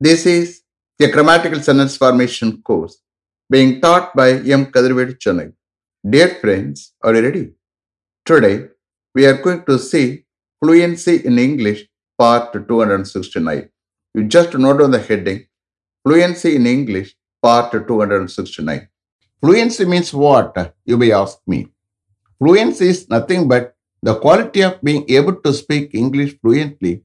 This is the grammatical sentence formation course being taught by M. Kadirvedi Chennai. Dear friends, are you ready? Today, we are going to see Fluency in English part 269. You just note on the heading Fluency in English part 269. Fluency means what? You may ask me. Fluency is nothing but the quality of being able to speak English fluently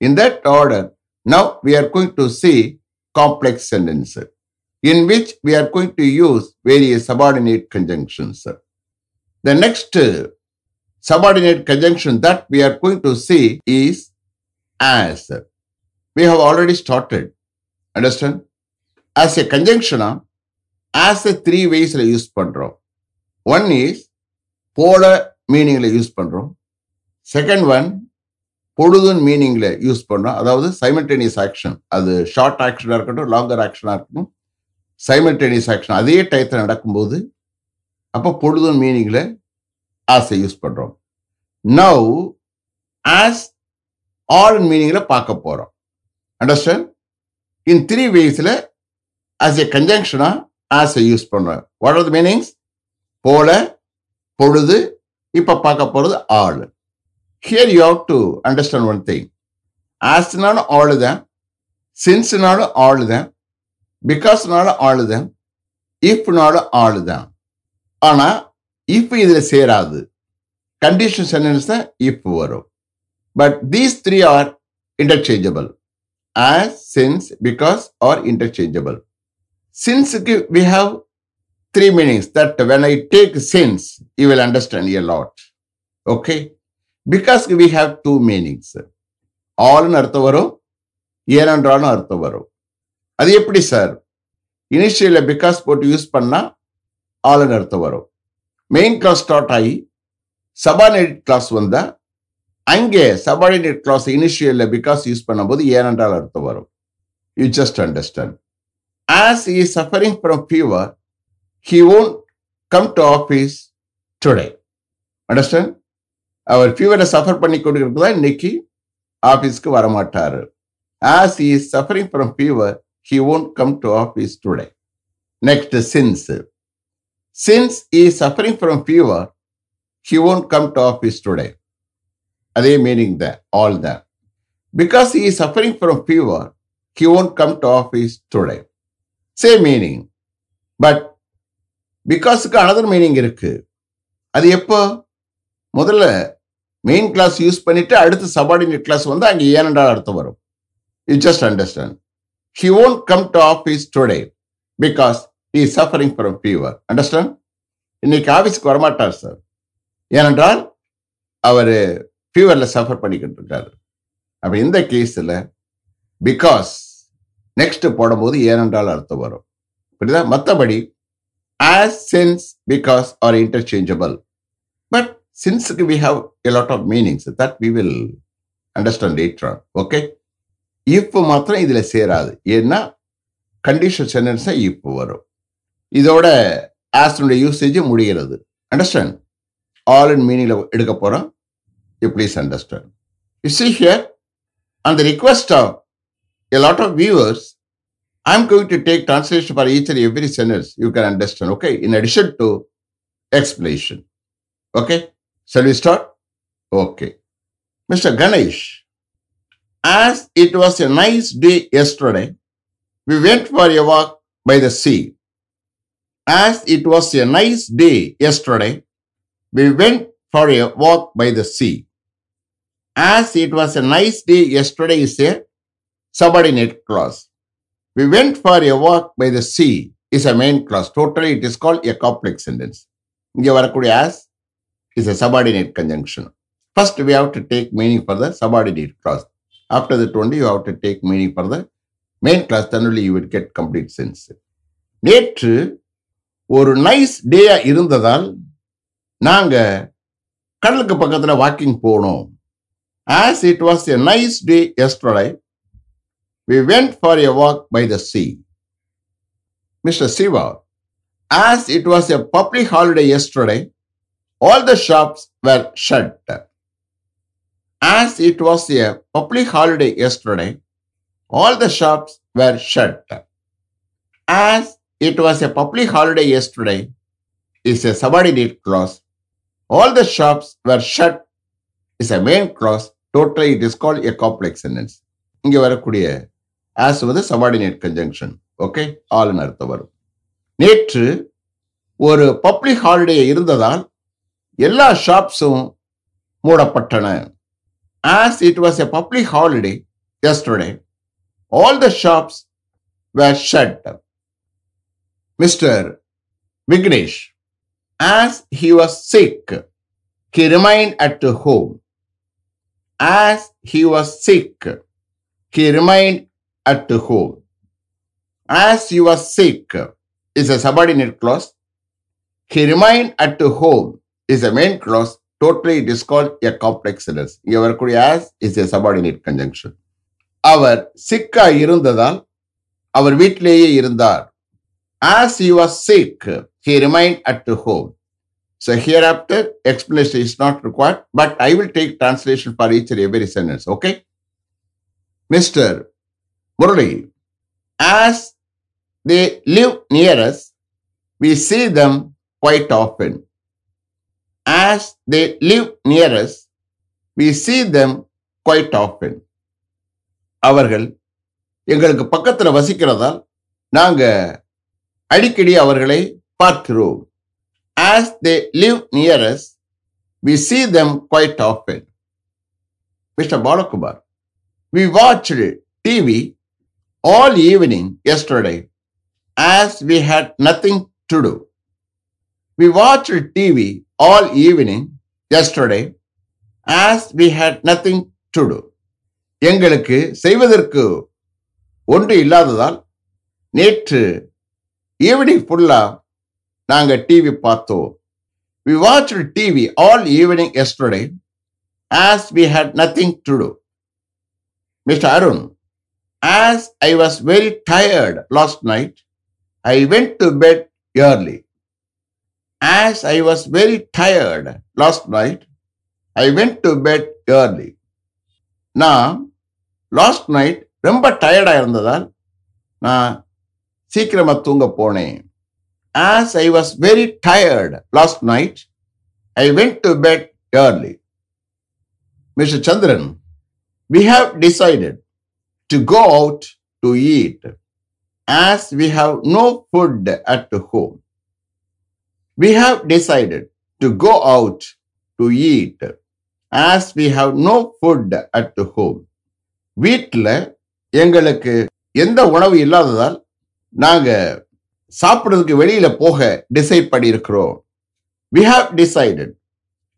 In that order, now we are going to see complex sentences, in which we are going to use various subordinate conjunctions. The next uh, subordinate conjunction that we are going to see is as. We have already started. Understand? As a conjunction, as a three ways use பண்றோம் one is போல மீனிங்ல use பண்றோம் second one பொழுதுன்னு மீனிங்ல use பண்ணோம். அதாவது simultaneous action அது short ஆக்ஷனாக இருக்கட்டும் லாங்கர் ஆக்ஷனாக இருக்கட்டும் சைமல்டேனியஸ் ஆக்ஷன் அதே டயத்தில் நடக்கும்போது அப்போ பொழுதும் மீனிங்ல ஆசை யூஸ் பண்ணுறோம் நவ் ஆஸ் ஆல் மீனிங்ல பார்க்க போகிறோம் அண்டர்ஸ்டாண்ட் இன் த்ரீ வேஸில் ஆஸ் எ கன்ஜங்ஷனா ஆஸை யூஸ் பண்ணுறோம் வாட் ஆர் த மீனிங்ஸ் போல பொழுது இப்போ பார்க்க போகிறது ஆள். Here you have to understand one thing ஆஸ்னாலும் ஆளு தான் சின்ஸ்னாலும் ஆளு தான் பிகாஸ்னாலும் ஆளு தான் இஃப்னாலும் ஆளு தான் ஆனால் இஃப் இதில் சேராது. கண்டிஷன் சென்டென்ஸ் தான் இஃப் வரும். But these three are interchangeable as since because are interchangeable சின்ஸுக்கு we have three meanings that when I take since you will understand a lot okay because we have two meanings ஆல்னு அர்த்தம் வரும் ஏனென்றாலும் அர்த்தம் வரும். அது எப்படி sir? இனிஷியலில் because போட்டு use பண்ணால் ஆளுன்னு அர்த்தம் வரும். மெயின் கிளாஸ் ஸ்டார்ட் ஆகி சபார்டினேட் கிளாஸ் வந்தா அங்கே சபார்டினேட் கிளாஸ் இனிஷியல்ல பிகாஸ் யூஸ் பண்ணும்போது ஏனென்றால் அர்த்தம் வரும். You just understand as he suffering from fever he won't come to office today understand அவர் ஃபீவரை சஃபர் பண்ணி கொடுக்கறது தான் இன்னைக்கு ஆஃபீஸ்க்கு வரமாட்டார். As is suffering from fever he won't come to office today next since since he suffering from fever he won't come to office today அதே meaning the all the because he suffering from fever he won't come to office today same meaning but பிகாஸுக்கு another meaning இருக்கு. அது எப்போ? முதல்ல main clause use பண்ணிட்டு அடுத்து subordinate clause வந்து அங்கே ஏனென்றால் அர்த்தம் வரும்? You just understand he won't come to office today because he suffering from fever understand இன்னைக்கு ஆஃபீஸ்க்கு வரமாட்டார் சார் ஏனென்றால் அவர் ஃபீவர்ல சஃபர் பண்ணிக்கிட்டு இருக்காரு. அப்போ இந்த கேஸ்ல பிகாஸ் நெக்ஸ்ட் போடும்போது ஏனென்றால் அர்த்தம் வரும்? புரியுதா? மற்றபடி as since because are interchangeable but since we have a lot of meanings that we will understand later on okay இப்போ மாத்திரம் இதில் சேராது. ஏன்னா கண்டிஷன் சென்டென்ஸ் இப்போ வரும். இதோட ஆஸ்டனுடைய யூசேஜ் முடிகிறது. அண்டர்ஸ்டாண்ட் ஆல் இன் மீனிங்கில் எடுக்க போகிறோம் you please understand you see here on the request of a lot of viewers I am going to take translation for each and every sentence you can understand okay in addition to explanation okay shall we start? Okay. Mr. Ganesh, as it was a nice day yesterday, we went for a walk by the sea. As it was a nice day yesterday, we went for a walk by the sea. As it was a nice day yesterday is a subordinate clause. We went for a walk by the sea is a main clause. Totally, it is called a complex sentence. இங்கே வரக்கூடிய as is a subordinate conjunction. First, we have to take meaning for the subordinate clause. After that only, you have to take meaning for the main clause then only you will get complete sense நேற்று ஒரு nice டேயா இருந்ததால் நாங்க கடலுக்கு பக்கத்துல walking போனோம் as it was a nice day yesterday we went for a walk by the sea mister Siva as it was a public holiday yesterday all the shops were shut as it was a public holiday yesterday all the shops were shut as it was a public holiday yesterday is a subordinate clause. All the shops were shut is a main clause. Totally, it is called a complex sentence. இங்க வரக்கூடிய as வந்து subordinate conjunction okay ஆல்னு அர்த்தம் வரும் நேற்று ஒரு public holiday இருந்ததால் எல்லா ஷாப்ஸும் மூடப்பட்டன as it was a public holiday yesterday all the shops were shut Mr. Vignesh, as he was sick, he remained at home. As he was sick, he remained at home. As he was sick is a subordinate clause. He remained at home is a main clause. Totally, it is called a complex sentence. இங்க வரக்கூடிய as is a subordinate conjunction. அவர் சிக்கா இருந்ததால் அவர் வீட்டிலேயே இருந்தார் as he was sick, he remained at home. So hereafter, explanation is not required, but I will take translation for each and every sentence, okay? Mr. Murali, as they live near us, we see them quite often. As they live near us, we see them quite often. அவர்கள் எங்களுக்கு பக்கத்துல வசிக்கிறதால் நாங்க அடிக்கடி அவர்களை பார்க்கிறோம் as they live near us we see them quite often mr balakumar we watched tv all evening yesterday as we had nothing to do we watched tv all evening yesterday as we had nothing to do. எங்களுக்கு செய்வதற்கு ஒன்று இல்லாததால் நேற்று evening ஃபுல்லா நாங்கள் TV பார்த்தோம். We watch TV all evening yesterday as we had nothing to do mister Arun as I was very tired last night I went to bed early as I was very tired last night I went to bed early நான் last night ரொம்ப டயர்டாக இருந்ததால் நான் சீக்கிரமாக தூங்க போனேன். As I was very tired last night I went to bed early mister Chandran we have decided to go out to eat as we have no food at home we have decided to go out to eat as we have no food at home வீட்டில் எங்களுக்கு எந்த உணவு இல்லாததால் நாங்கள் சாப்பிட்றதுக்கு வெளியில் போக decide பண்ணியிருக்கிறோம். We have decided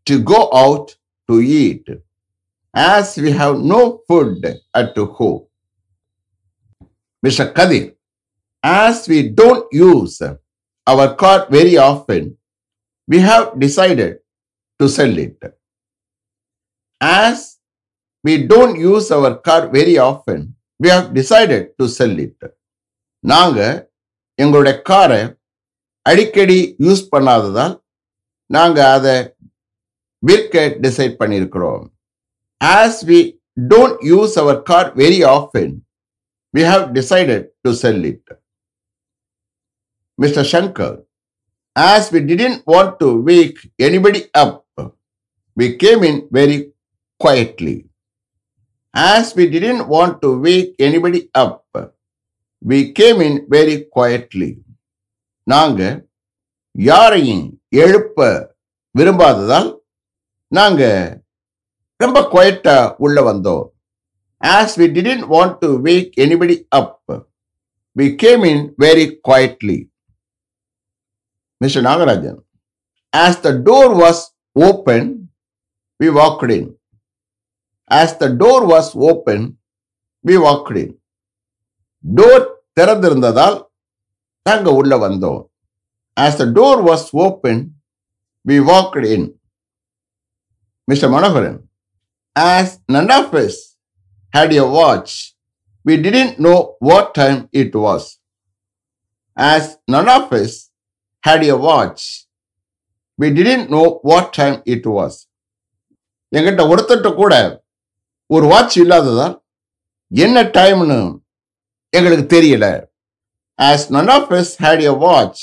to go out to eat as we have no food at home mister Kathir as we don't use our car very often we have decided to sell it as we don't use our car very often we have decided to sell it நாங்கள் எங்களுடைய காரை அடிக்கடி use பண்ணாததால் நாங்கள் அதை விற்க decide பண்ணியிருக்கிறோம் as we don't use our car very often we have decided to sell it mister Shankar as we didn't want to wake anybody up we came in very quietly As we didn't want to wake anybody up, we came in very quietly. நாங்க யாரையும் எழுப்ப விரும்பாததால் நாங்க ரொம்ப குவைட்டா உள்ள வந்தோம். As we didn't want to wake anybody up we came in very quietly Mr. Nagarajan. As the door was open we walked as As the door was open, we walked in. Door திறந்திருந்ததால் நாங்கள் உள்ள வந்தோம் as the door was open we walked in mister Manoharan as none of us had a watch we didn't know what time it was as none had a watch We didn't know what time it was. எங்கிட்ட ஒருத்தட்ட கூட ஒரு watch இல்லாததால் என்ன டைம்னு எங்களுக்கு தெரியல as none of us had a watch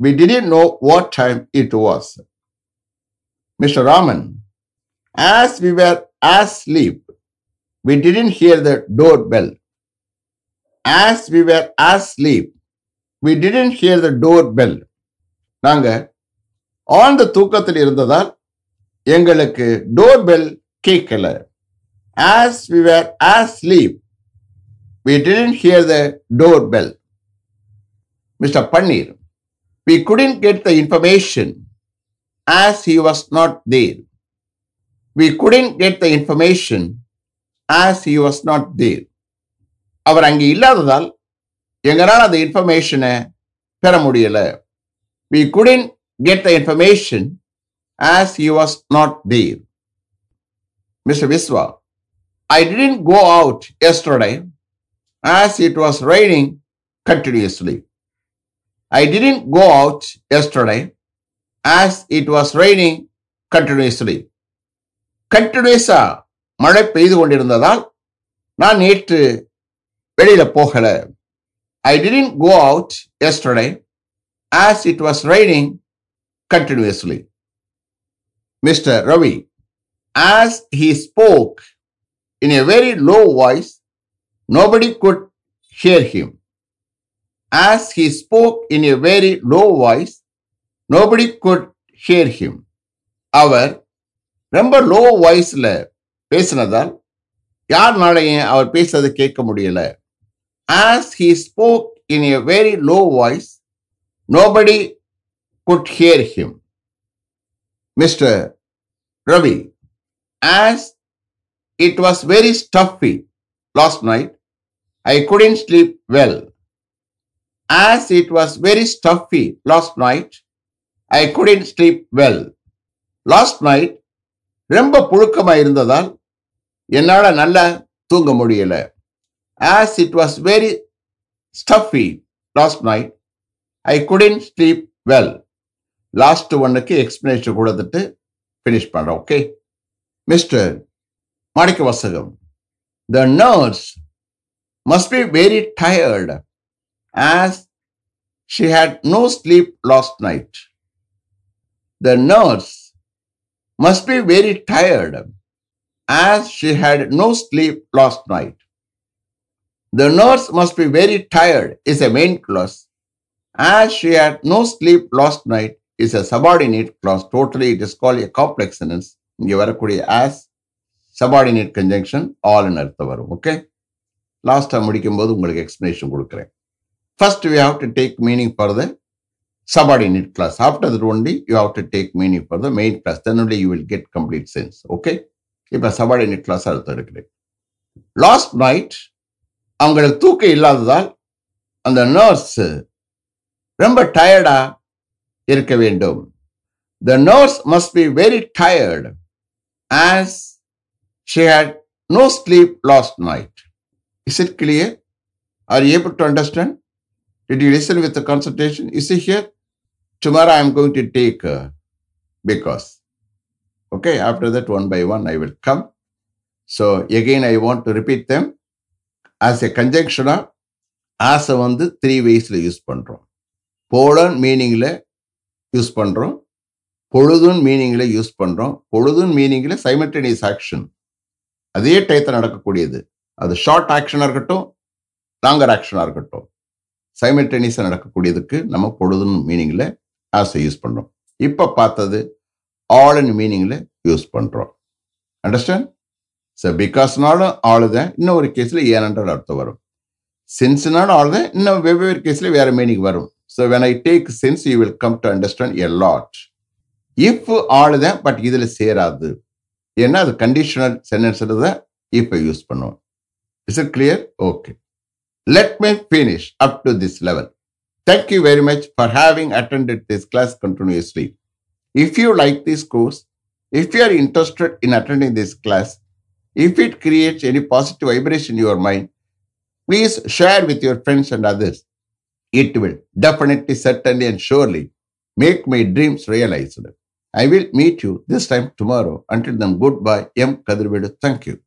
we didn't know what time it was mister Raman as we were asleep we didn't hear the doorbell as we were asleep we didn't hear the doorbell நாங்கள் ஆழ்ந்த தூக்கத்தில் இருந்ததால் எங்களுக்கு door bell கேட்கல as we were asleep we didn't hear the doorbell mister Panneer we couldn't get the information as he was not there we couldn't get the information as he was not there அவர் அங்கே இல்லாததால் எங்களால் அந்த இன்ஃபர்மேஷனை பெற முடியலை we couldn't get the information as you was not there mister Vishwa I didn't go out yesterday as it was raining continuously I didn't go out yesterday as it was raining continuously கண்டினியூஸா மழை பெய்து கொண்டிருந்ததால் நான் நேற்று வெளியில் போகலை I didn't go out yesterday as it was raining continuously mister Ravi as he spoke in a very low voice nobody could hear him as he spoke in a very low voice nobody could hear him அவர் ரொம்ப low வாய்ஸ்ல பேசினதால் யாருனாலையும் அவர் பேசுறது கேட்க முடியல. As he spoke in a very low voice nobody could hear him mr ravi as it was very stuffy last night i couldn't sleep well as it was very stuffy last night i couldn't sleep well last night ரொம்ப புழுக்கமா இருந்ததால் என்னால நல்லா தூங்க முடியல as it was very stuffy last night i couldn't sleep well last ஒன்னுக்கு explanation கொடுத்துட்டு finish பண்றோம் okay mister Manikka Vasagam the nurse must be very tired as she had no sleep last night the nurse must be very tired as she had no sleep last night. The nurse must be very tired is a main clause as she had no sleep last night is a subordinate clause. Totally, it is called a complex sentence. இங்கே வரக்கூடிய as subordinate conjunction all in அர்த்தம் வரும் okay லாஸ்ட்டாக முடிக்கும்போது உங்களுக்கு explanation கொடுக்குறேன் first we have to take meaning for the subordinate class. After that only, you have to take meaning for the main class. Then only you will get complete sense. Okay? இப்போ subordinate class அர்த்தம் இருக்கிறேன் last night அவங்களுக்கு தூக்கம் இல்லாததால் அந்த nurse ரொம்ப டயர்டா இருக்க வேண்டும் the nurse must be very tired as she had no sleep last night is it clear are able to understand Did you listen with the concentration? You see here, tomorrow I am going to take uh, because. Okay, after that, one by one, I will come. So again, I want to repeat them As a கன்ஜெக்ஷனாக ஆசை வந்து three வேஸில் use பண்ணுறோம் போலன் மீனிங்கில் use பண்ணுறோம் பொழுதுன் மீனிங்கில் use பண்ணுறோம் பொழுதுன் மீனிங்கில் சைமல்டேனியஸ் ஆக்ஷன் அதே டயத்தில் நடக்கக்கூடியது. அது ஷார்ட் ஆக்ஷனாக இருக்கட்டும் லாங்கர் ஆக்ஷனாக இருக்கட்டும். சைமல்டேனியஸாக நடக்கக்கூடியதுக்கு நம்ம பொழுதுன்னு மீனிங்கில் ஆசை யூஸ் பண்ணுறோம் இப்போ பார்த்தது ஆல் அண்ட் மீனிங்கில் யூஸ் பண்ணுறோம் அண்டர்ஸ்டாண்ட் ஸோ பிகாஸ்னாலும் ஆளு இன்னும் ஒரு கேஸில் ஏனென்றால் அர்த்தம் வரும். சென்ஸ்னாலும் ஆளு இன்னும் வெவ்வேறு கேஸில் வேறு மீனிங் வரும். So when I take since you will come to understand a lot if ஆலுதான் but இதில் சேராது. ஏன்னா அது கண்டிஷனல் சென்டென்ஸில் தான் இப்போ யூஸ் பண்ணுவோம். Is it clear okay let me finish up to this level Thank you very much for having attended class continuously continuously. You like like course if you you are interested in attending this if it creates any positive vibration in your mind, please share with your friends and others. It will definitely, certainly, and surely make my dreams realized. I will meet you this time tomorrow. Until then, goodbye. M. Kadirvedu. Thank you.